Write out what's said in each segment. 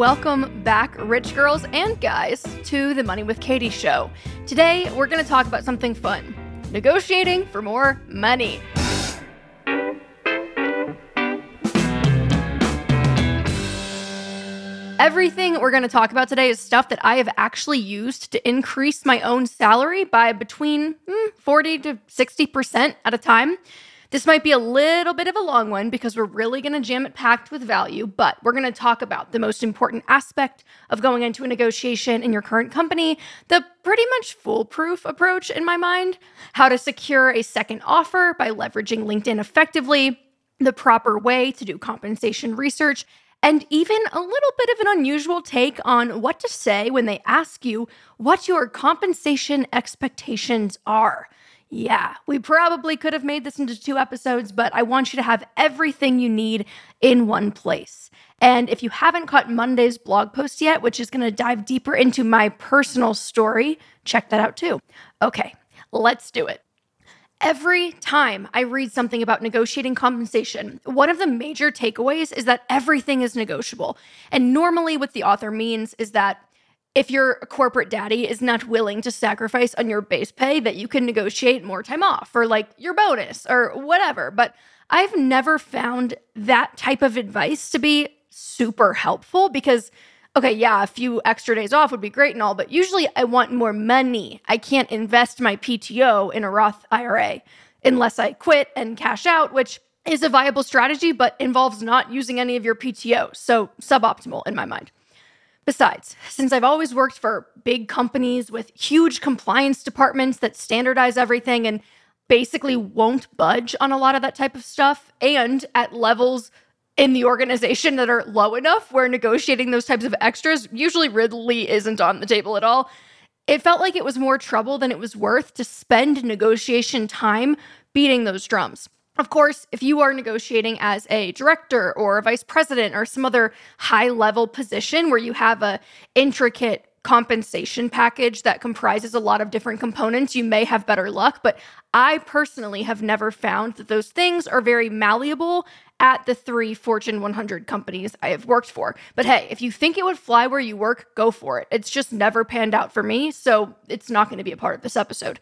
welcome back, rich girls and guys, to the Money with Katie show. Today, we're going to talk about something fun negotiating for more money. Everything we're going to talk about today is stuff that I have actually used to increase my own salary by between mm, 40 to 60% at a time. This might be a little bit of a long one because we're really going to jam it packed with value, but we're going to talk about the most important aspect of going into a negotiation in your current company, the pretty much foolproof approach in my mind, how to secure a second offer by leveraging LinkedIn effectively, the proper way to do compensation research, and even a little bit of an unusual take on what to say when they ask you what your compensation expectations are. Yeah, we probably could have made this into two episodes, but I want you to have everything you need in one place. And if you haven't caught Monday's blog post yet, which is going to dive deeper into my personal story, check that out too. Okay, let's do it. Every time I read something about negotiating compensation, one of the major takeaways is that everything is negotiable. And normally, what the author means is that if your corporate daddy is not willing to sacrifice on your base pay, that you can negotiate more time off or like your bonus or whatever. But I've never found that type of advice to be super helpful because okay, yeah, a few extra days off would be great and all, but usually I want more money. I can't invest my PTO in a Roth IRA unless I quit and cash out, which is a viable strategy, but involves not using any of your PTO. So suboptimal in my mind. Besides, since I've always worked for big companies with huge compliance departments that standardize everything and basically won't budge on a lot of that type of stuff, and at levels in the organization that are low enough where negotiating those types of extras usually really isn't on the table at all. It felt like it was more trouble than it was worth to spend negotiation time beating those drums. Of course, if you are negotiating as a director or a vice president or some other high level position where you have a intricate compensation package that comprises a lot of different components, you may have better luck. But I personally have never found that those things are very malleable at the three Fortune 100 companies I have worked for. But hey, if you think it would fly where you work, go for it. It's just never panned out for me, so it's not going to be a part of this episode.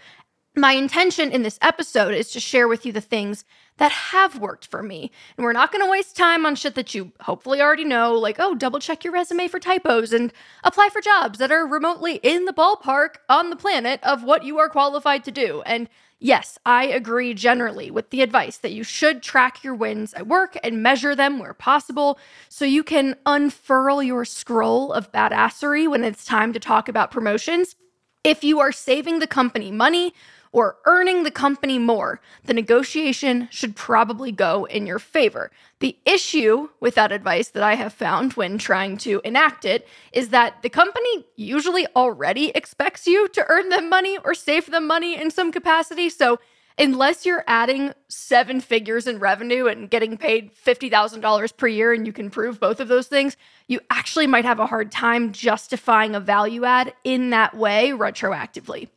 My intention in this episode is to share with you the things that have worked for me. And we're not going to waste time on shit that you hopefully already know, like, oh, double check your resume for typos and apply for jobs that are remotely in the ballpark on the planet of what you are qualified to do. And Yes, I agree generally with the advice that you should track your wins at work and measure them where possible so you can unfurl your scroll of badassery when it's time to talk about promotions. If you are saving the company money, or earning the company more, the negotiation should probably go in your favor. The issue with that advice that I have found when trying to enact it is that the company usually already expects you to earn them money or save them money in some capacity. So, unless you're adding seven figures in revenue and getting paid $50,000 per year and you can prove both of those things, you actually might have a hard time justifying a value add in that way retroactively.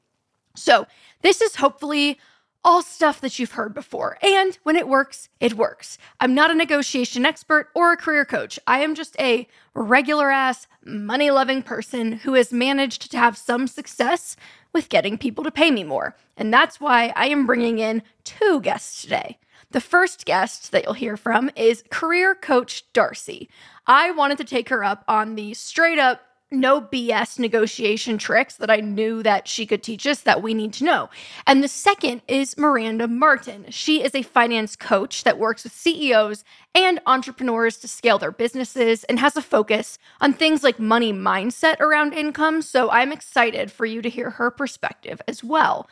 So, this is hopefully all stuff that you've heard before. And when it works, it works. I'm not a negotiation expert or a career coach. I am just a regular ass, money loving person who has managed to have some success with getting people to pay me more. And that's why I am bringing in two guests today. The first guest that you'll hear from is career coach Darci. I wanted to take her up on the straight up no BS negotiation tricks that I knew that she could teach us that we need to know. And the second is Miranda Martin. She is a finance coach that works with CEOs and entrepreneurs to scale their businesses and has a focus on things like money mindset around income. So I'm excited for you to hear her perspective as well.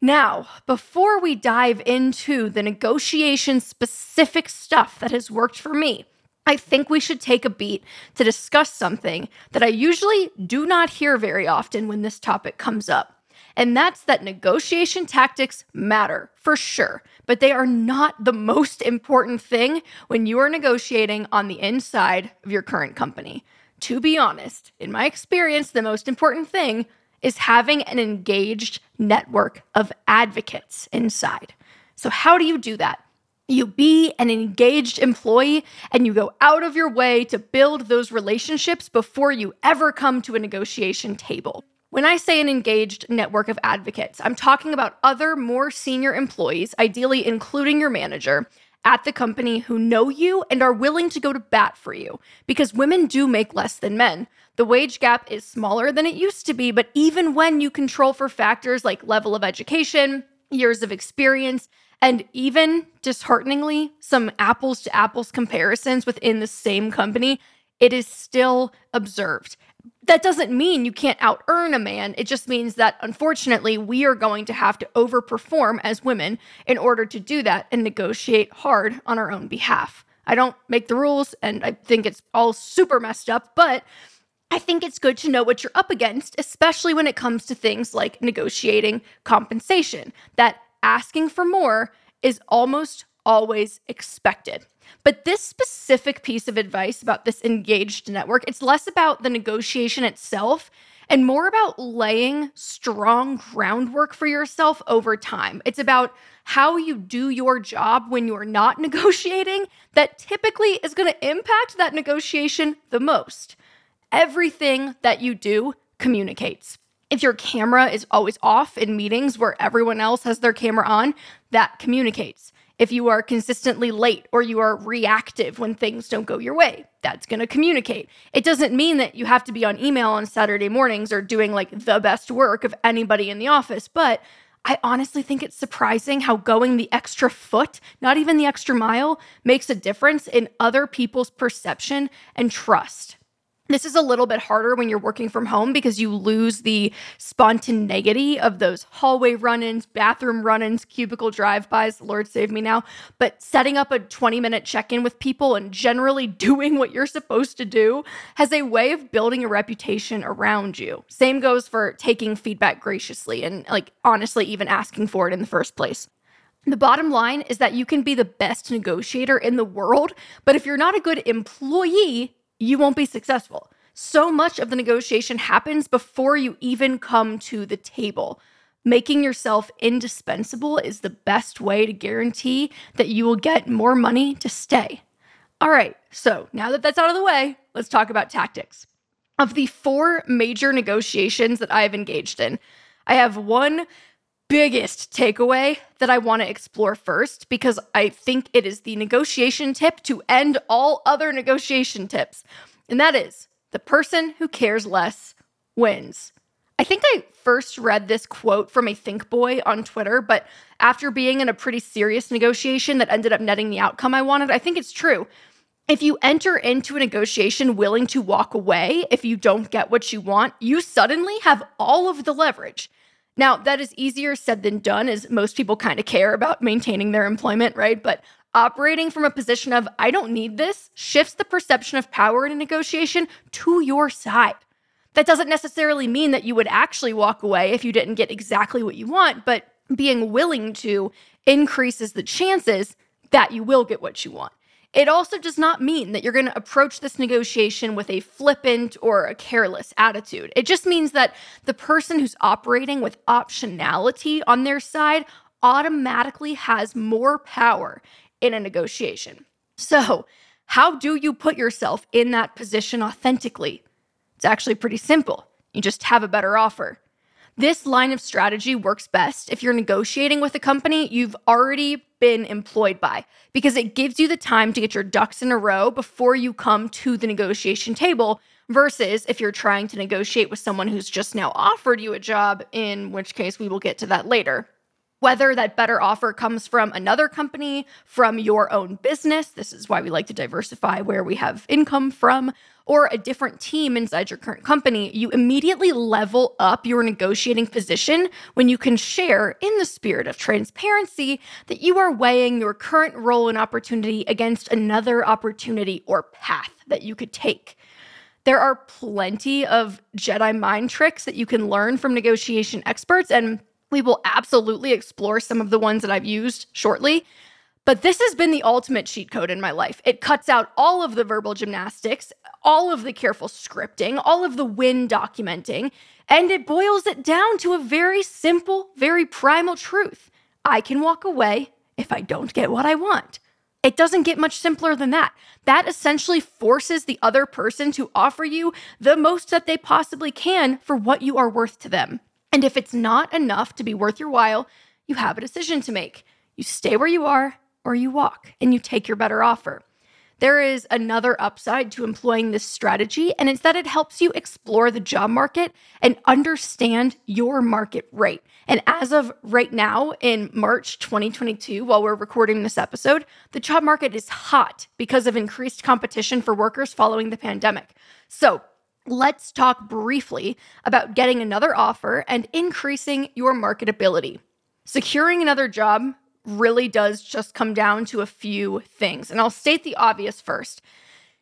Now, before we dive into the negotiation specific stuff that has worked for me, I think we should take a beat to discuss something that I usually do not hear very often when this topic comes up. And that's that negotiation tactics matter for sure, but they are not the most important thing when you are negotiating on the inside of your current company. To be honest, in my experience, the most important thing is having an engaged network of advocates inside. So, how do you do that? You be an engaged employee and you go out of your way to build those relationships before you ever come to a negotiation table. When I say an engaged network of advocates, I'm talking about other more senior employees, ideally including your manager, at the company who know you and are willing to go to bat for you because women do make less than men. The wage gap is smaller than it used to be, but even when you control for factors like level of education, years of experience, and even dishearteningly, some apples to apples comparisons within the same company, it is still observed. That doesn't mean you can't out earn a man. It just means that unfortunately, we are going to have to overperform as women in order to do that and negotiate hard on our own behalf. I don't make the rules and I think it's all super messed up, but I think it's good to know what you're up against, especially when it comes to things like negotiating compensation. That asking for more is almost always expected. But this specific piece of advice about this engaged network, it's less about the negotiation itself and more about laying strong groundwork for yourself over time. It's about how you do your job when you're not negotiating that typically is going to impact that negotiation the most. Everything that you do communicates. If your camera is always off in meetings where everyone else has their camera on, that communicates. If you are consistently late or you are reactive when things don't go your way, that's going to communicate. It doesn't mean that you have to be on email on Saturday mornings or doing like the best work of anybody in the office, but I honestly think it's surprising how going the extra foot, not even the extra mile, makes a difference in other people's perception and trust. This is a little bit harder when you're working from home because you lose the spontaneity of those hallway run ins, bathroom run ins, cubicle drive bys. Lord save me now. But setting up a 20 minute check in with people and generally doing what you're supposed to do has a way of building a reputation around you. Same goes for taking feedback graciously and, like, honestly, even asking for it in the first place. The bottom line is that you can be the best negotiator in the world, but if you're not a good employee, you won't be successful. So much of the negotiation happens before you even come to the table. Making yourself indispensable is the best way to guarantee that you will get more money to stay. All right, so now that that's out of the way, let's talk about tactics. Of the four major negotiations that I have engaged in, I have one biggest takeaway that I want to explore first because I think it is the negotiation tip to end all other negotiation tips. And that is the person who cares less wins. I think I first read this quote from a think boy on Twitter, but after being in a pretty serious negotiation that ended up netting the outcome I wanted, I think it's true. If you enter into a negotiation willing to walk away if you don't get what you want, you suddenly have all of the leverage. Now, that is easier said than done, as most people kind of care about maintaining their employment, right? But operating from a position of, I don't need this, shifts the perception of power in a negotiation to your side. That doesn't necessarily mean that you would actually walk away if you didn't get exactly what you want, but being willing to increases the chances that you will get what you want. It also does not mean that you're going to approach this negotiation with a flippant or a careless attitude. It just means that the person who's operating with optionality on their side automatically has more power in a negotiation. So, how do you put yourself in that position authentically? It's actually pretty simple. You just have a better offer. This line of strategy works best if you're negotiating with a company you've already been employed by because it gives you the time to get your ducks in a row before you come to the negotiation table versus if you're trying to negotiate with someone who's just now offered you a job, in which case we will get to that later. Whether that better offer comes from another company, from your own business, this is why we like to diversify where we have income from, or a different team inside your current company, you immediately level up your negotiating position when you can share, in the spirit of transparency, that you are weighing your current role and opportunity against another opportunity or path that you could take. There are plenty of Jedi mind tricks that you can learn from negotiation experts, and we will absolutely explore some of the ones that I've used shortly. But this has been the ultimate cheat code in my life. It cuts out all of the verbal gymnastics, all of the careful scripting, all of the win documenting, and it boils it down to a very simple, very primal truth. I can walk away if I don't get what I want? It doesn't get much simpler than that. That essentially forces the other person to offer you the most that they possibly can for what you are worth to them. And if it's not enough to be worth your while, you have a decision to make. You stay where you are or you walk and you take your better offer. There is another upside to employing this strategy, and it's that it helps you explore the job market and understand your market rate. And as of right now, in March 2022, while we're recording this episode, the job market is hot because of increased competition for workers following the pandemic. So, let's talk briefly about getting another offer and increasing your marketability. Securing another job really does just come down to a few things. And I'll state the obvious first.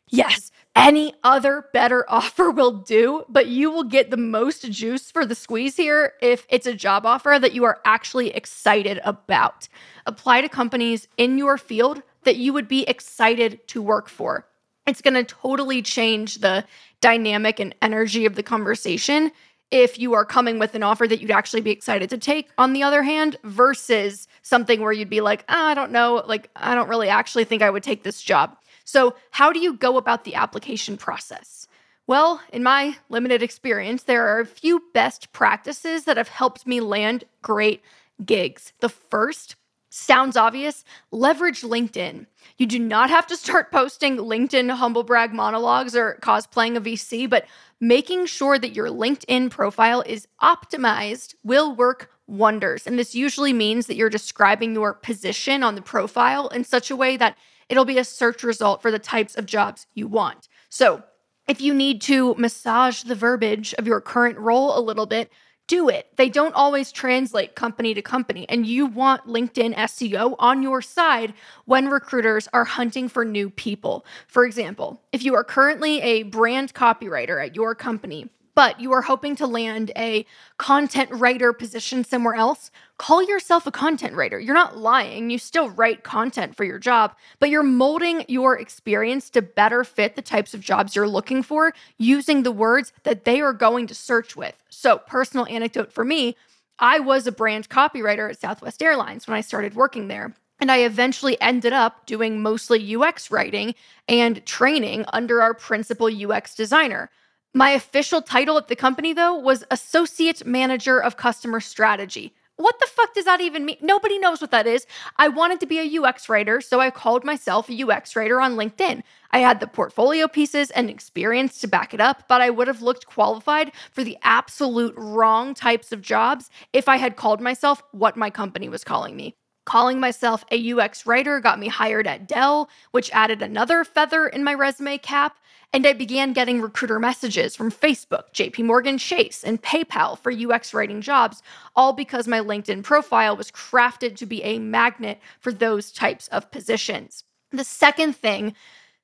Yes, any other better offer will do, but you will get the most juice for the squeeze here if it's a job offer that you are actually excited about. Apply to companies in your field that you would be excited to work for. It's going to totally change the dynamic and energy of the conversation if you are coming with an offer that you'd actually be excited to take, on the other hand, versus something where you'd be like, oh, I don't know, like, I don't really actually think I would take this job. So, how do you go about the application process? Well, in my limited experience, there are a few best practices that have helped me land great gigs. The first sounds obvious, leverage LinkedIn. You do not have to start posting LinkedIn humble brag monologues or cosplaying a VC, but making sure that your LinkedIn profile is optimized will work wonders. And this usually means that you're describing your position on the profile in such a way that it'll be a search result for the types of jobs you want. So, if you need to massage the verbiage of your current role a little bit, do it. They don't always translate company to company, and you want LinkedIn SEO on your side when recruiters are hunting for new people. For example, if you are currently a brand copywriter at your company, but you are hoping to land a content writer position somewhere else, call yourself a content writer. You're not lying. You still write content for your job, but you're molding your experience to better fit the types of jobs you're looking for using the words that they are going to search with. So, personal anecdote for me, I was a brand copywriter at Southwest Airlines when I started working there. And I eventually ended up doing mostly UX writing and training under our principal UX designer. My official title at the company, though, was Associate Manager of Customer Strategy. What the fuck does that even mean? Nobody knows what that is. I wanted to be a UX writer, so I called myself a UX writer on LinkedIn. I had the portfolio pieces and experience to back it up, but I would have looked qualified for the absolute wrong types of jobs if I had called myself what my company was calling me. Calling myself a UX writer got me hired at Dell, which added another feather in my resume cap and I began getting recruiter messages from Facebook, JP Morgan Chase, and PayPal for UX writing jobs, all because my LinkedIn profile was crafted to be a magnet for those types of positions. The second thing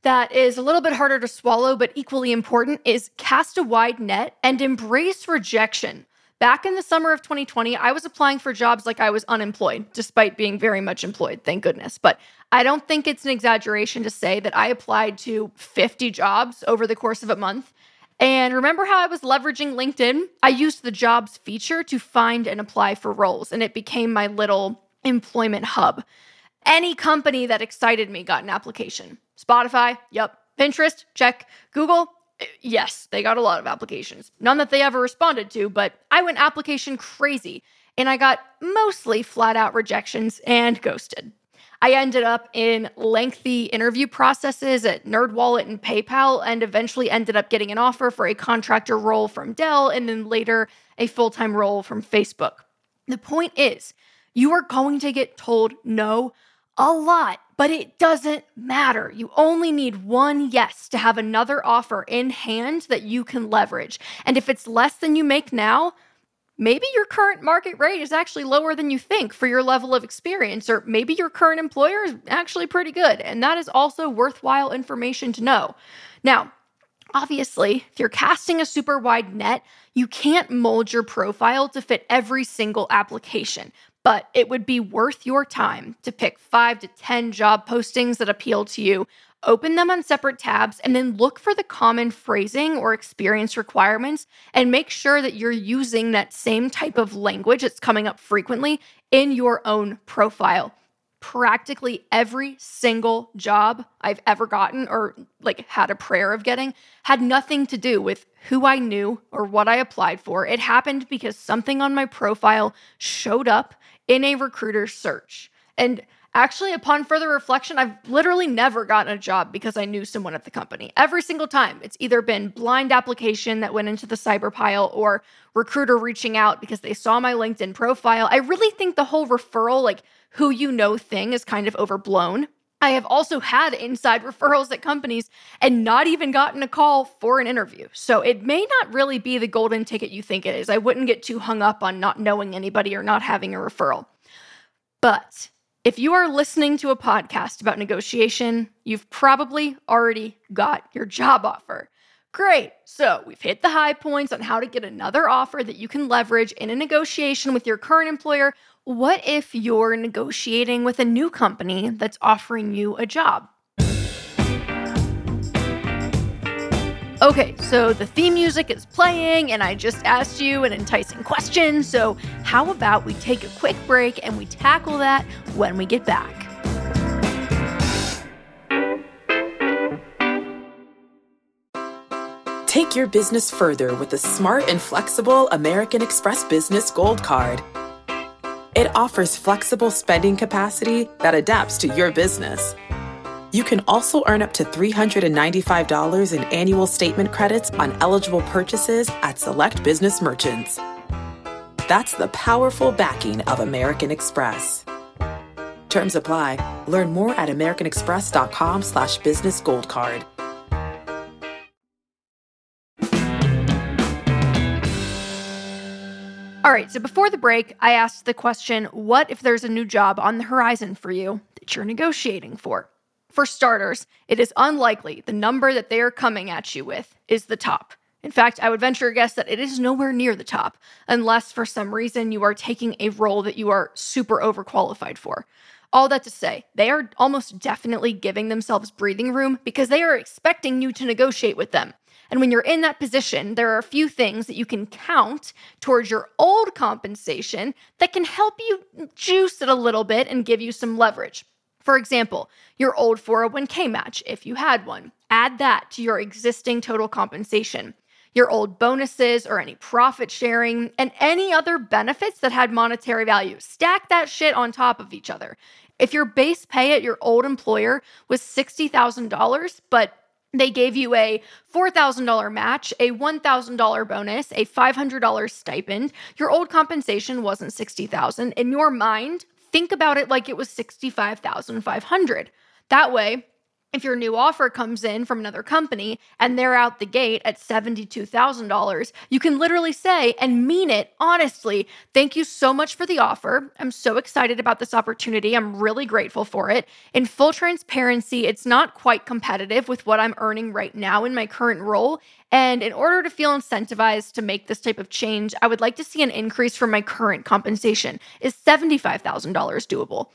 that is a little bit harder to swallow, but equally important, is cast a wide net and embrace rejection. Back in the summer of 2020, I was applying for jobs like I was unemployed, despite being very much employed, thank goodness. But I don't think it's an exaggeration to say that I applied to 50 jobs over the course of a month. And remember how I was leveraging LinkedIn? I used the jobs feature to find and apply for roles, and it became my little employment hub. Any company that excited me got an application. Spotify, yep. Pinterest, check. Google, Uh, yes, they got a lot of applications. None that they ever responded to, but I went application crazy and I got mostly flat out rejections and ghosted. I ended up in lengthy interview processes at NerdWallet and PayPal and eventually ended up getting an offer for a contractor role from Dell and then later a full time role from Facebook. The point is, you are going to get told no a lot, but it doesn't matter. You only need one yes to have another offer in hand that you can leverage. And if it's less than you make now, maybe your current market rate is actually lower than you think for your level of experience, or maybe your current employer is actually pretty good. And that is also worthwhile information to know. Now, Obviously, if you're casting a super wide net, you can't mold your profile to fit every single application but it would be worth your time to pick five to 10 job postings that appeal to you, open them on separate tabs, and then look for the common phrasing or experience requirements and make sure that you're using that same type of language that's coming up frequently in your own profile. Practically every single job I've ever gotten or like had a prayer of getting had nothing to do with who I knew or what I applied for. It happened because something on my profile showed up in a recruiter search. And Actually, upon further reflection, I've literally never gotten a job because I knew someone at the company. Every single time, it's either been blind application that went into the cyber pile or recruiter reaching out because they saw my LinkedIn profile. I really think the whole referral, like who you know thing, is kind of overblown. I have also had inside referrals at companies and not even gotten a call for an interview. So it may not really be the golden ticket you think it is. I wouldn't get too hung up on not knowing anybody or not having a referral. But if you are listening to a podcast about negotiation, you've probably already got your job offer. Great. So we've hit the high points on how to get another offer that you can leverage in a negotiation with your current employer. What if you're negotiating with a new company that's offering you a job? Okay, so the theme music is playing, and I just asked you an enticing question. So, how about we take a quick break and we tackle that when we get back? Take your business further with the smart and flexible American Express Business Gold Card. It offers flexible spending capacity that adapts to your business. You can also earn up to $395 in annual statement credits on eligible purchases at select business merchants. That's the powerful backing of American Express. Terms apply. Learn more at americanexpress.com slash business gold card. All right, so before the break, I asked the question, what if there's a new job on the horizon for you that you're negotiating for? For starters, it is unlikely the number that they are coming at you with is the top. In fact, I would venture a guess that it is nowhere near the top, unless for some reason you are taking a role that you are super overqualified for. All that to say, they are almost definitely giving themselves breathing room because they are expecting you to negotiate with them. And when you're in that position, there are a few things that you can count towards your old compensation that can help you juice it a little bit and give you some leverage. For example, your old 401k match, if you had one, add that to your existing total compensation. Your old bonuses or any profit sharing and any other benefits that had monetary value. Stack that shit on top of each other. If your base pay at your old employer was $60,000, but they gave you a $4,000 match, a $1,000 bonus, a $500 stipend. Your old compensation wasn't 60,000. In your mind, think about it like it was 65,500. That way, if your new offer comes in from another company and they're out the gate at $72,000, you can literally say and mean it honestly. Thank you so much for the offer. I'm so excited about this opportunity. I'm really grateful for it. In full transparency, it's not quite competitive with what I'm earning right now in my current role. And in order to feel incentivized to make this type of change, I would like to see an increase from my current compensation. Is $75,000 doable?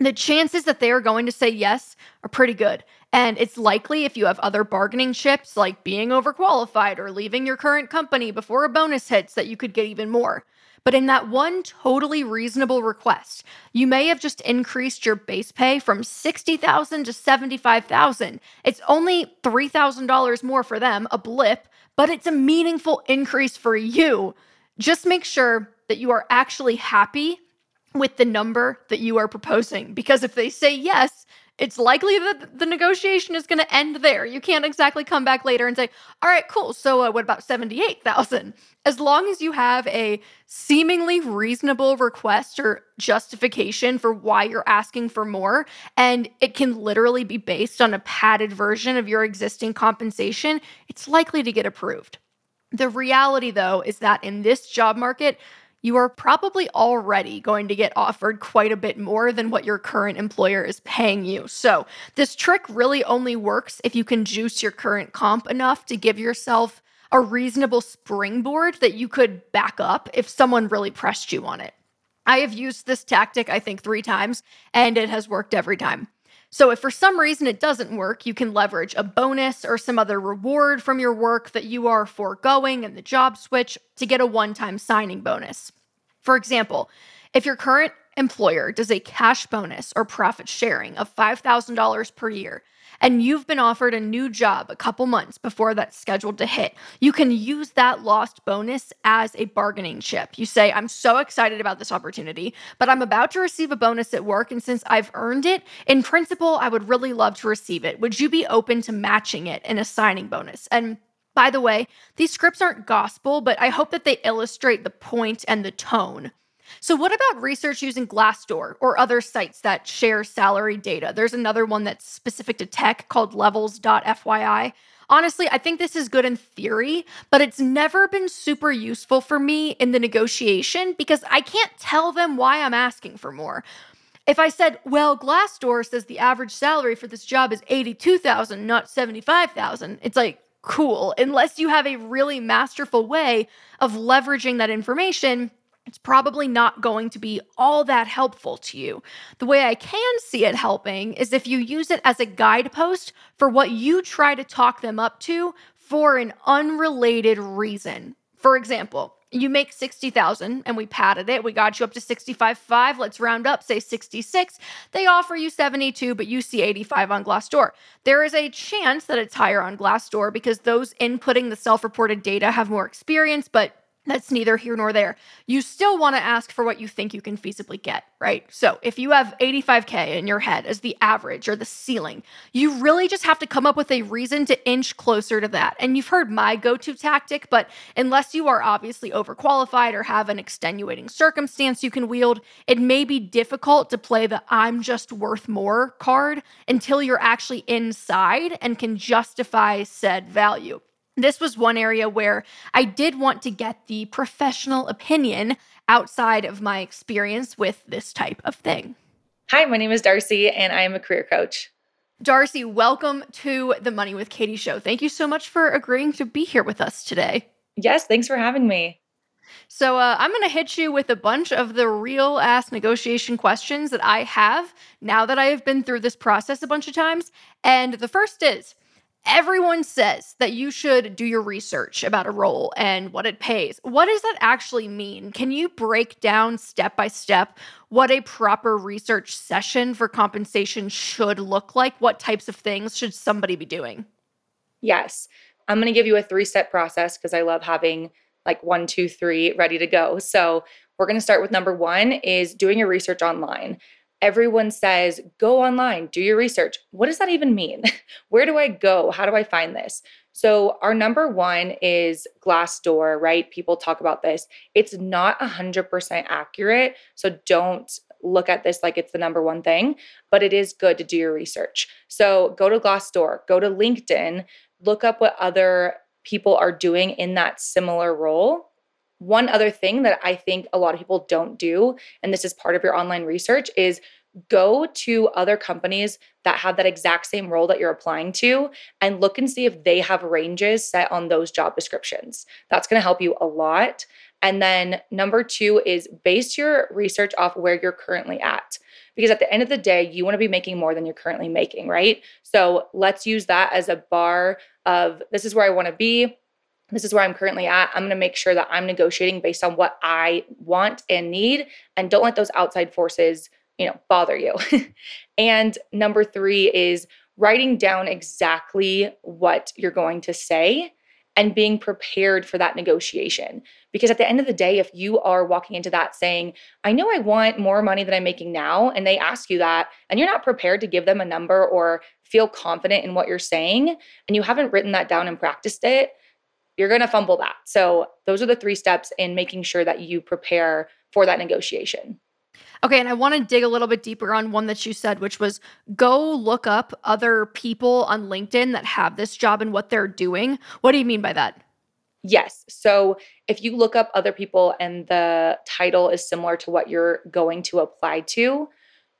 The chances that they are going to say yes are pretty good. And it's likely if you have other bargaining chips like being overqualified or leaving your current company before a bonus hits that you could get even more. But in that one totally reasonable request, you may have just increased your base pay from 60,000 to 75,000. It's only $3,000 more for them, a blip, but it's a meaningful increase for you. Just make sure that you are actually happy with the number that you are proposing because if they say yes, it's likely that the negotiation is going to end there. You can't exactly come back later and say, all right, cool. So, uh, what about 78,000? As long as you have a seemingly reasonable request or justification for why you're asking for more, and it can literally be based on a padded version of your existing compensation, it's likely to get approved. The reality, though, is that in this job market, you are probably already going to get offered quite a bit more than what your current employer is paying you. So, this trick really only works if you can juice your current comp enough to give yourself a reasonable springboard that you could back up if someone really pressed you on it. I have used this tactic, I think, three times, and it has worked every time. So, if for some reason it doesn't work, you can leverage a bonus or some other reward from your work that you are foregoing in the job switch to get a one time signing bonus. For example, if your current employer does a cash bonus or profit sharing of $5,000 per year, and you've been offered a new job a couple months before that's scheduled to hit, you can use that lost bonus as a bargaining chip. You say, I'm so excited about this opportunity, but I'm about to receive a bonus at work. And since I've earned it, in principle, I would really love to receive it. Would you be open to matching it in a signing bonus? And by the way, these scripts aren't gospel, but I hope that they illustrate the point and the tone. So, what about research using Glassdoor or other sites that share salary data? There's another one that's specific to tech called levels.fyi. Honestly, I think this is good in theory, but it's never been super useful for me in the negotiation because I can't tell them why I'm asking for more. If I said, "Well, Glassdoor says the average salary for this job is 82,000, not 75,000." It's like, "Cool." Unless you have a really masterful way of leveraging that information, it's probably not going to be all that helpful to you. The way I can see it helping is if you use it as a guidepost for what you try to talk them up to for an unrelated reason. For example, you make 60,000 and we padded it. We got you up to 65.5. Let's round up, say 66. They offer you 72, but you see 85 on Glassdoor. There is a chance that it's higher on Glassdoor because those inputting the self reported data have more experience, but that's neither here nor there. You still want to ask for what you think you can feasibly get, right? So if you have 85K in your head as the average or the ceiling, you really just have to come up with a reason to inch closer to that. And you've heard my go to tactic, but unless you are obviously overqualified or have an extenuating circumstance you can wield, it may be difficult to play the I'm just worth more card until you're actually inside and can justify said value this was one area where I did want to get the professional opinion outside of my experience with this type of thing. Hi, my name is Darci, and I am a career coach. Darci, welcome to the Money with Katie show. Thank you so much for agreeing to be here with us today. Yes, thanks for having me. So, uh, I'm going to hit you with a bunch of the real ass negotiation questions that I have now that I have been through this process a bunch of times. And the first is Everyone says that you should do your research about a role and what it pays. What does that actually mean? Can you break down step by step what a proper research session for compensation should look like? What types of things should somebody be doing? Yes. I'm going to give you a three step process because I love having like one, two, three ready to go. So, we're going to start with number one is doing your research online everyone says, go online, do your research. What does that even mean? Where do I go? How do I find this? So, our number one is Glassdoor, right? People talk about this. It's not 100% accurate. So, don't look at this like it's the number one thing, but it is good to do your research. So, go to Glassdoor, go to LinkedIn, look up what other people are doing in that similar role one other thing that I think a lot of people don't do, and this is part of your online research, is go to other companies that have that exact same role that you're applying to and look and see if they have ranges set on those job descriptions. That's going to help you a lot. And then number two is base your research off where you're currently at. Because at the end of the day, you want to be making more than you're currently making, right? So let's use that as a bar of this is where I want to be this is where I'm currently at. I'm going to make sure that I'm negotiating based on what I want and need and don't let those outside forces, you know, bother you. and number 3 is writing down exactly what you're going to say and being prepared for that negotiation. Because at the end of the day, if you are walking into that saying, I know I want more money than I'm making now, and they ask you that, and you're not prepared to give them a number or feel confident in what you're saying, and you haven't written that down and practiced it, you're going to fumble that. So, those are the three steps in making sure that you prepare for that negotiation. Okay, and I want to dig a little bit deeper on one that you said, which was go look up other people on LinkedIn that have this job and what they're doing. What do you mean by that? Yes. So if you look up other people and the title is similar to what you're going to apply to,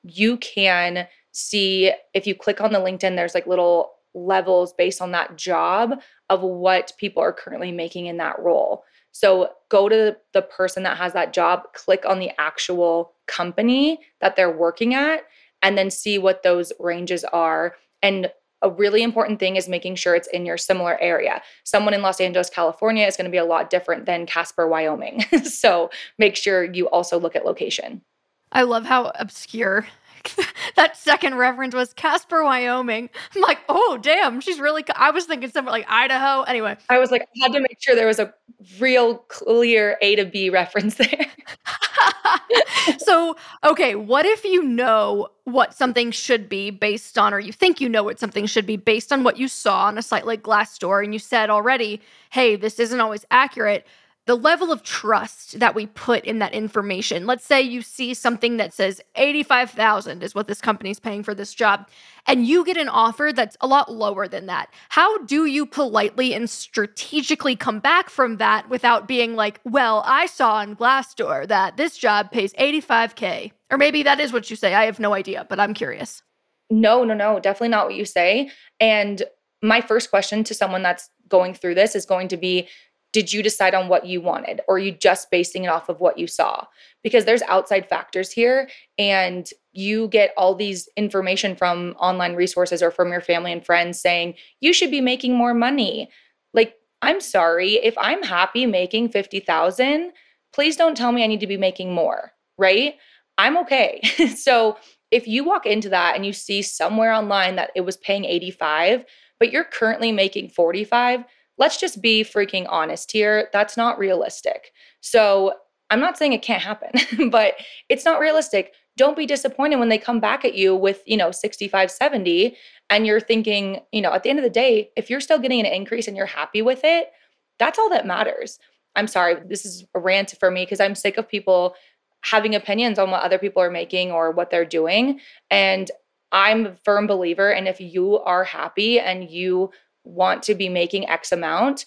you can see if you click on the LinkedIn, there's like little levels based on that job of what people are currently making in that role. So go to the person that has that job, click on the actual company that they're working at, and then see what those ranges are. And a really important thing is making sure it's in your similar area. Someone in Los Angeles, California is going to be a lot different than Casper, Wyoming. so make sure you also look at location. I love how obscure that second reference was Casper, Wyoming. I'm like, oh, damn, she's really. Co-. I was thinking somewhere like Idaho. Anyway, I was like, I had to make sure there was a real clear A to B reference there. so, okay, what if you know what something should be based on, or you think you know what something should be based on what you saw on a site like Glassdoor, and you said already, hey, this isn't always accurate the level of trust that we put in that information. Let's say you see something that says 85,000 is what this company is paying for this job and you get an offer that's a lot lower than that. How do you politely and strategically come back from that without being like, "Well, I saw on Glassdoor that this job pays 85k." Or maybe that is what you say. I have no idea, but I'm curious. No, no, no, definitely not what you say. And my first question to someone that's going through this is going to be did you decide on what you wanted? Or are you just basing it off of what you saw? Because there's outside factors here and you get all these information from online resources or from your family and friends saying you should be making more money. Like i'm sorry if i'm happy making 50000 please don't tell me i need to be making more right? I'm okay. So if you walk into that and you see somewhere online that it was paying 85 but you're currently making 45 let's just be freaking honest here. That's not realistic. So I'm not saying it can't happen, but it's not realistic. Don't be disappointed when they come back at you with, you know, 65, 70, and you're thinking, you know, at the end of the day, if you're still getting an increase and you're happy with it, that's all that matters. I'm sorry, this is a rant for me because I'm sick of people having opinions on what other people are making or what they're doing. And I'm a firm believer. And if you are happy and you want to be making X amount,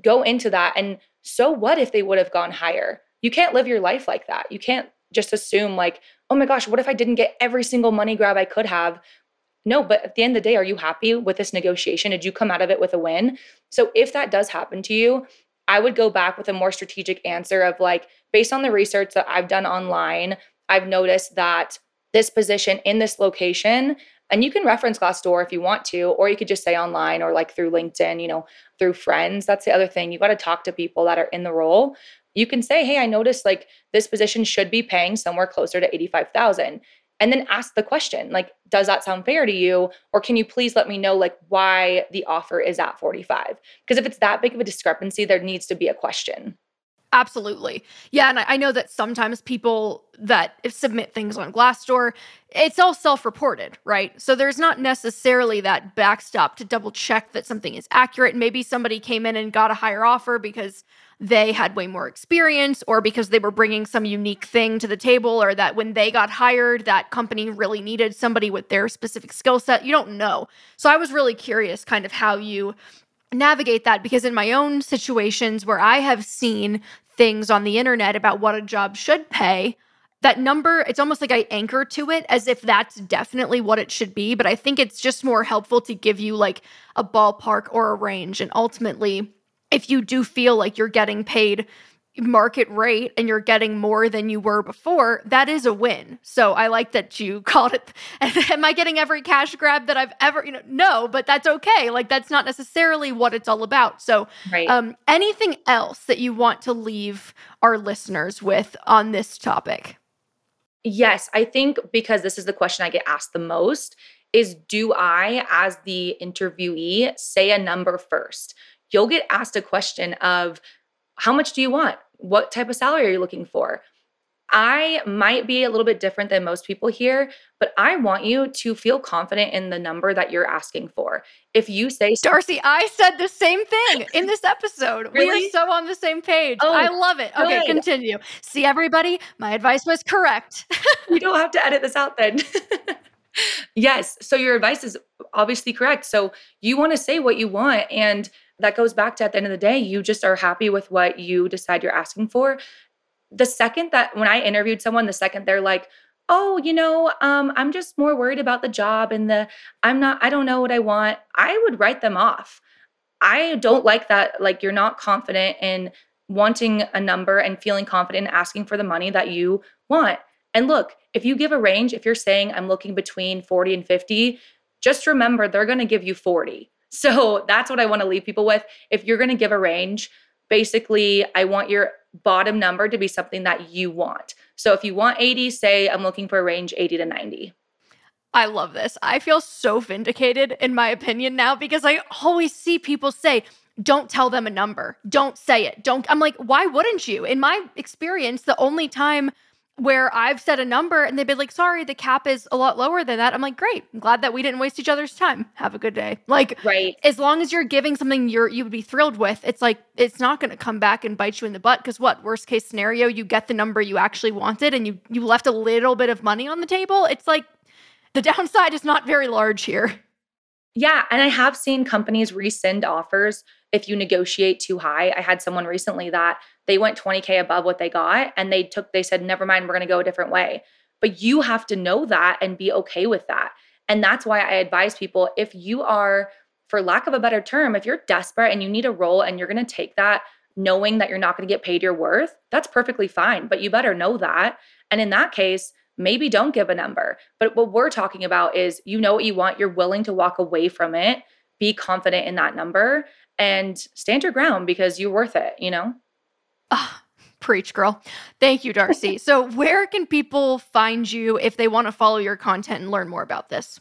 go into that. And so what if they would have gone higher? You can't live your life like that. You can't just assume, like, oh my gosh, what if I didn't get every single money grab I could have? No, but at the end of the day, are you happy with this negotiation? Did you come out of it with a win? So if that does happen to you, I would go back with a more strategic answer of like, based on the research that I've done online, I've noticed that this position in this location and you can reference Glassdoor if you want to, or you could just say online or like through LinkedIn, you know, through friends. That's the other thing. You got to talk to people that are in the role. You can say, "Hey, I noticed like this position should be paying somewhere closer to 85,000." And then ask the question, like, does that sound fair to you? Or can you please let me know like why the offer is at 45? Because if it's that big of a discrepancy, there needs to be a question. Absolutely. Yeah. And I, know that sometimes people that submit things on Glassdoor, it's all self reported, right? So there's not necessarily that backstop to double check that something is accurate. Maybe somebody came in and got a higher offer because they had way more experience or because they were bringing some unique thing to the table or that when they got hired, that company really needed somebody with their specific skill set. You don't know. So I was really curious kind of how you navigate that because in my own situations where I have seen things on the internet about what a job should pay, that number, it's almost like I anchor to it as if that's definitely what it should be. But I think it's just more helpful to give you like a ballpark or a range. And ultimately, if you do feel like you're getting paid market rate and you're getting more than you were before, that is a win. So I like that you called it. Am I getting every cash grab that I've ever, you know, no, but that's okay. Like that's not necessarily what it's all about. So, right. um, anything else that you want to leave our listeners with on this topic? Yes, I think because this is the question I get asked the most is do I, as the interviewee, say a number first? You'll get asked a question of, how much do you want? What type of salary are you looking for? I might be a little bit different than most people here, but I want you to feel confident in the number that you're asking for. If you say, Darci, I said the same thing in this episode. really? We are so on the same page. Oh, I love it. Okay, good. continue. See, everybody, my advice was correct. you don't have to edit this out then. yes. So your advice is obviously correct. So you want to say what you want. And that goes back to at the end of the day, you just are happy with what you decide you're asking for. The second that when I interviewed someone, the second they're like, oh, you know, um, I'm just more worried about the job and the I'm not, I don't know what I want, I would write them off. I don't like that. Like, you're not confident in wanting a number and feeling confident in asking for the money that you want. And look, if you give a range, if you're saying I'm looking between 40 and 50, just remember they're going to give you 40. So that's what I want to leave people with. If you're going to give a range, basically, I want your bottom number to be something that you want. So if you want 80, say I'm looking for a range 80 to 90. I love this. I feel so vindicated in my opinion now because I always see people say, don't tell them a number. Don't say it. Don't. I'm like, why wouldn't you? In my experience, the only time where I've said a number and they've been like, sorry, the cap is a lot lower than that. I'm like, great. I'm glad that we didn't waste each other's time. Have a good day. Like, right. As long as you're giving something you're you would be thrilled with, it's like it's not going to come back and bite you in the butt. Because what worst case scenario, you get the number you actually wanted and you you left a little bit of money on the table. It's like the downside is not very large here. Yeah, and I have seen companies rescind offers if you negotiate too high. I had someone recently that they went 20k above what they got and they took they said never mind, we're going to go a different way. But you have to know that and be okay with that. And that's why I advise people if you are for lack of a better term, if you're desperate and you need a role and you're going to take that knowing that you're not going to get paid your worth, that's perfectly fine, but you better know that. And in that case, maybe don't give a number. But what we're talking about is you know what you want, you're willing to walk away from it, be confident in that number and stand your ground because you're worth it, you know? Ah, preach, girl. Thank you, Darci. so, where can people find you if they want to follow your content and learn more about this?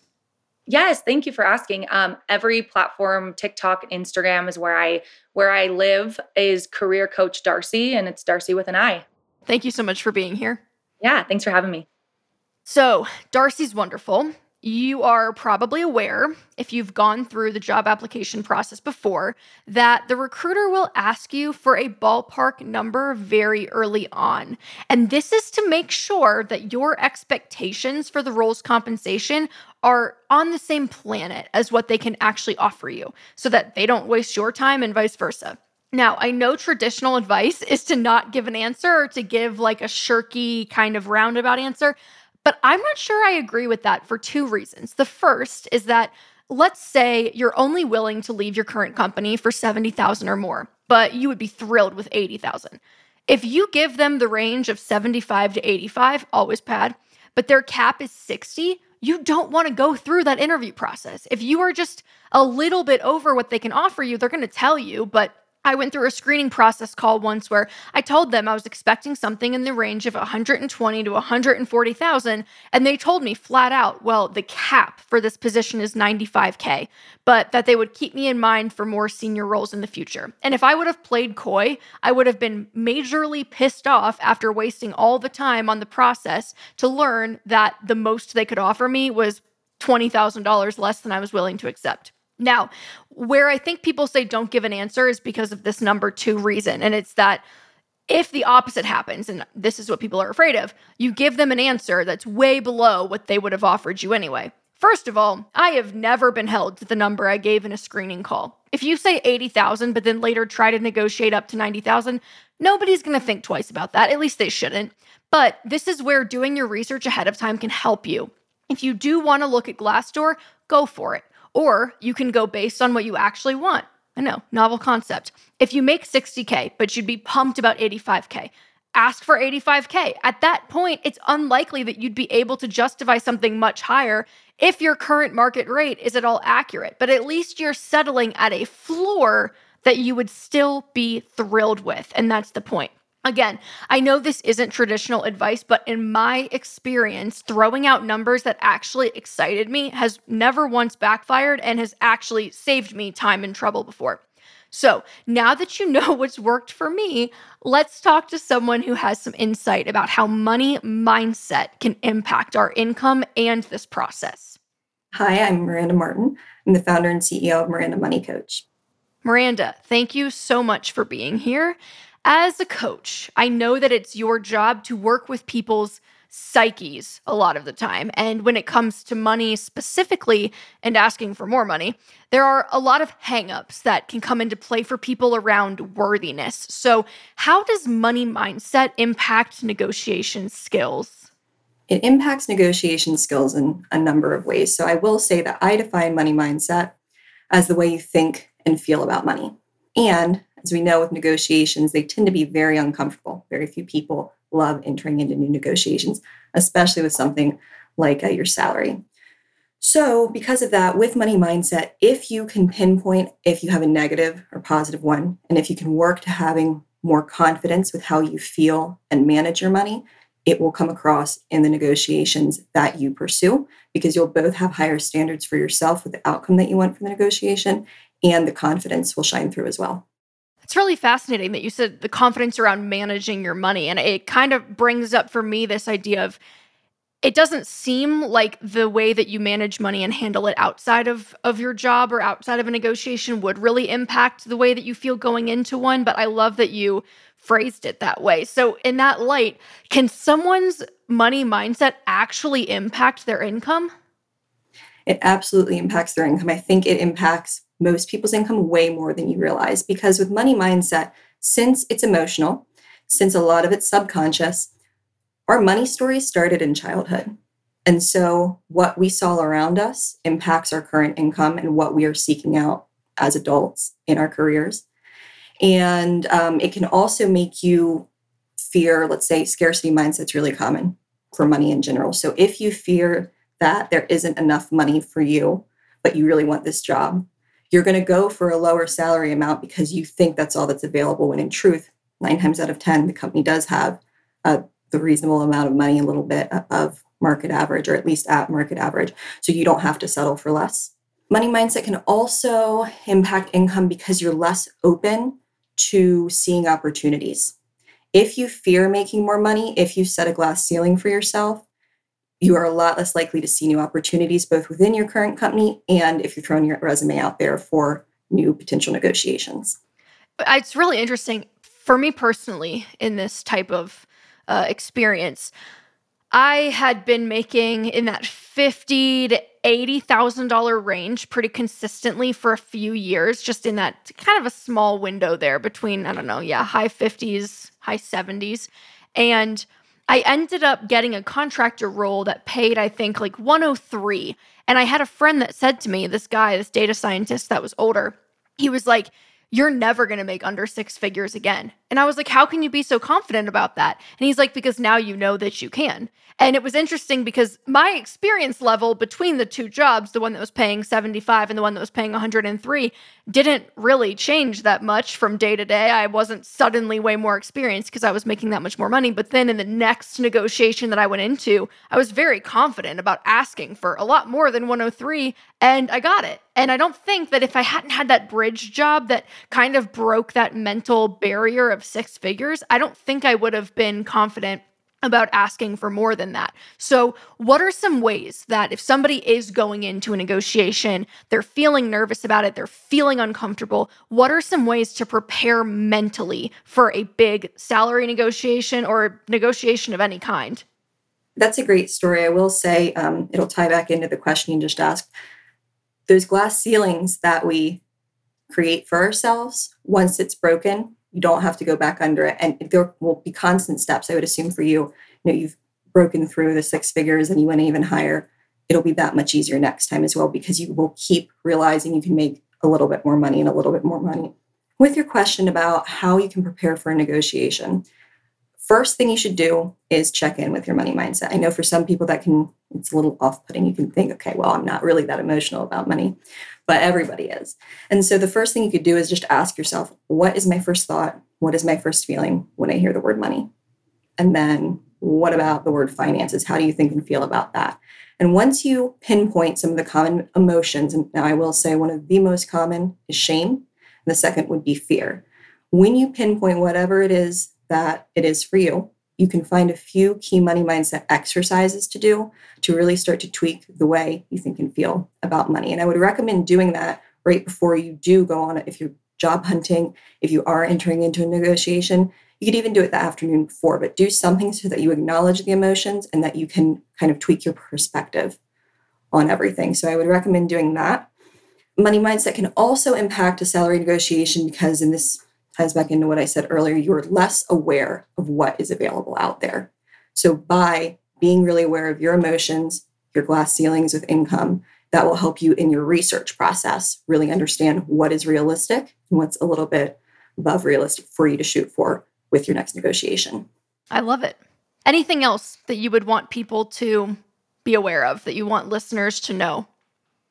Yes, thank you for asking. Um, every platform, TikTok, Instagram is where I where I live is career coach Darci, and it's Darci with an I. Thank you so much for being here. Yeah, thanks for having me. So, Darci's wonderful. You are probably aware, if you've gone through the job application process before, that the recruiter will ask you for a ballpark number very early on. And this is to make sure that your expectations for the role's compensation are on the same planet as what they can actually offer you so that they don't waste your time and vice versa. Now, I know traditional advice is to not give an answer or to give like a shirky kind of roundabout answer. But I'm not sure I agree with that for two reasons. The first is that let's say you're only willing to leave your current company for 70,000 or more, but you would be thrilled with 80,000. If you give them the range of 75 to 85, always pad, but their cap is 60, you don't want to go through that interview process. If you are just a little bit over what they can offer you, they're going to tell you, but I went through a screening process call once where I told them I was expecting something in the range of 120 to 140,000 and they told me flat out, well, the cap for this position is 95k, but that they would keep me in mind for more senior roles in the future. And if I would have played coy, I would have been majorly pissed off after wasting all the time on the process to learn that the most they could offer me was $20,000 less than I was willing to accept. Now, where I think people say don't give an answer is because of this number two reason. And it's that if the opposite happens, and this is what people are afraid of, you give them an answer that's way below what they would have offered you anyway. First of all, I have never been held to the number I gave in a screening call. If you say 80,000 but then later try to negotiate up to 90,000, nobody's going to think twice about that. At least they shouldn't. But this is where doing your research ahead of time can help you. If you do want to look at Glassdoor, go for it. Or you can go based on what you actually want. I know, novel concept. If you make 60K, but you'd be pumped about 85K, ask for 85K. At that point, it's unlikely that you'd be able to justify something much higher if your current market rate is at all accurate. But at least you're settling at a floor that you would still be thrilled with. And that's the point. Again, I know this isn't traditional advice, but in my experience, throwing out numbers that actually excited me has never once backfired and has actually saved me time and trouble before. So, now that you know what's worked for me, let's talk to someone who has some insight about how money mindset can impact our income and this process. Hi, I'm Miranda Martin. I'm the founder and CEO of Miranda Money Coach. Miranda, thank you so much for being here. As a coach, I know that it's your job to work with people's psyches a lot of the time. And when it comes to money specifically and asking for more money, there are a lot of hangups that can come into play for people around worthiness. So, how does money mindset impact negotiation skills? It impacts negotiation skills in a number of ways. So, I will say that I define money mindset as the way you think and feel about money. And as we know with negotiations, they tend to be very uncomfortable. Very few people love entering into new negotiations, especially with something like uh, your salary. So, because of that, with money mindset, if you can pinpoint if you have a negative or positive one, and if you can work to having more confidence with how you feel and manage your money, it will come across in the negotiations that you pursue because you'll both have higher standards for yourself with the outcome that you want from the negotiation, and the confidence will shine through as well. It's really fascinating that you said the confidence around managing your money. And it kind of brings up for me this idea of it doesn't seem like the way that you manage money and handle it outside of of your job or outside of a negotiation would really impact the way that you feel going into one but i love that you phrased it that way so in that light can someone's money mindset actually impact their income it absolutely impacts their income i think it impacts most people's income way more than you realize because with money mindset since it's emotional since a lot of it's subconscious our money story started in childhood. And so what we saw around us impacts our current income and what we are seeking out as adults in our careers. And um, it can also make you fear, let's say, scarcity mindset's really common for money in general. So if you fear that there isn't enough money for you, but you really want this job, you're going to go for a lower salary amount because you think that's all that's available. When in truth, nine times out of 10, the company does have a the reasonable amount of money a little bit above market average or at least at market average. So you don't have to settle for less. Money mindset can also impact income because you're less open to seeing opportunities. If you fear making more money, if you set a glass ceiling for yourself, you are a lot less likely to see new opportunities both within your current company and if you're throwing your resume out there for new potential negotiations. It's really interesting for me personally in this type of uh, experience, I had been making in that fifty to eighty thousand dollar range pretty consistently for a few years, just in that kind of a small window there between I don't know, yeah, high fifties, high seventies, and I ended up getting a contractor role that paid I think like 103. and I had a friend that said to me, this guy, this data scientist that was older, he was like you're never going to make under six figures again. And I was like, how can you be so confident about that? And he's like, because now you know that you can. And it was interesting because my experience level between the two jobs, the one that was paying 75 and the one that was paying 103, didn't really change that much from day to day. I wasn't suddenly way more experienced because I was making that much more money. But then in the next negotiation that I went into, I was very confident about asking for a lot more than 103 and I got it. And I don't think that if I hadn't had that bridge job that kind of broke that mental barrier of six figures, I don't think I would have been confident about asking for more than that. So, what are some ways that if somebody is going into a negotiation, they're feeling nervous about it, they're feeling uncomfortable, what are some ways to prepare mentally for a big salary negotiation or negotiation of any kind? That's a great story. I will say um, it'll tie back into the question you just asked. Those glass ceilings that we create for ourselves, once it's broken, you don't have to go back under it. And there will be constant steps i would assume for you you know you've broken through the six figures and you went even higher it'll be that much easier next time as well because you will keep realizing you can make a little bit more money and a little bit more money. With your question about how you can prepare for a negotiation first thing you should do is check in with your money mindset. I know for some people that can it's a little off-putting. You can think okay well i'm not really that emotional about money but everybody is. And so the first thing you could do is just ask yourself, what is my first thought? What is my first feeling when I hear the word money? And then what about the word finances? How do you think and feel about that? And once you pinpoint some of the common emotions, and now I will say one of the most common is shame, and the second would be fear. When you pinpoint whatever it is that it is for you, you can find a few key money mindset exercises to do to really start to tweak the way you think and feel about money. And I would recommend doing that right before you do go on it. If you're job hunting, if you are entering into a negotiation, you could even do it the afternoon before, but do something so that you acknowledge the emotions and that you can kind of tweak your perspective on everything. So I would recommend doing that. Money mindset can also impact a salary negotiation because in this ties back into what I said earlier, you're less aware of what is available out there. So by being really aware of your emotions, your glass ceilings with income, that will help you in your research process really understand what is realistic and what's a little bit above realistic for you to shoot for with your next negotiation. I love it. Anything else that you would want people to be aware of that you want listeners to know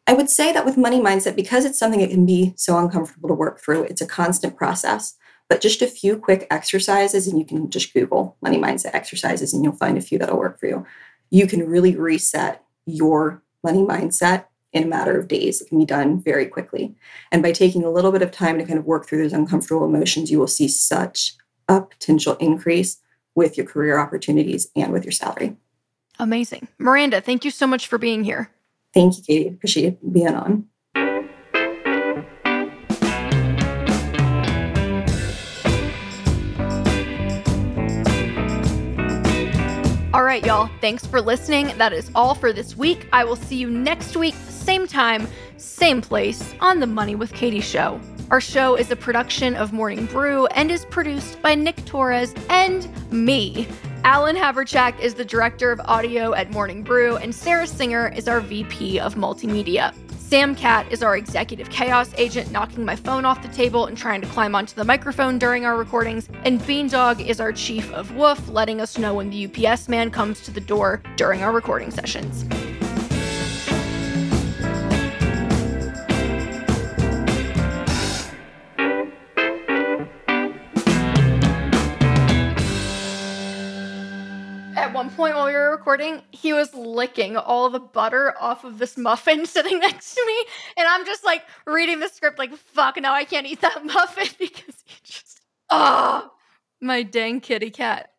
I would say that with money mindset, because it's something that can be so uncomfortable to work through, it's a constant process. But just a few quick exercises, and you can just Google money mindset exercises and you'll find a few that'll work for you. You can really reset your money mindset in a matter of days. It can be done very quickly. And by taking a little bit of time to kind of work through those uncomfortable emotions, you will see such a potential increase with your career opportunities and with your salary. Amazing. Miranda, thank you so much for being here. Thank you, Katie. Appreciate being on. All right, y'all. Thanks for listening. That is all for this week. I will see you next week, same time, same place on the Money with Katie show. Our show is a production of Morning Brew and is produced by Nick Torres and me. Alan Haverchak is the director of audio at Morning Brew, and Sarah Singer is our VP of multimedia. Sam Cat is our executive chaos agent, knocking my phone off the table and trying to climb onto the microphone during our recordings. And Beandog is our chief of woof, letting us know when the UPS man comes to the door during our recording sessions. Point while we were recording, he was licking all the butter off of this muffin sitting next to me. And I'm just like reading the script, like, fuck, now I can't eat that muffin because he just, oh, my dang kitty cat.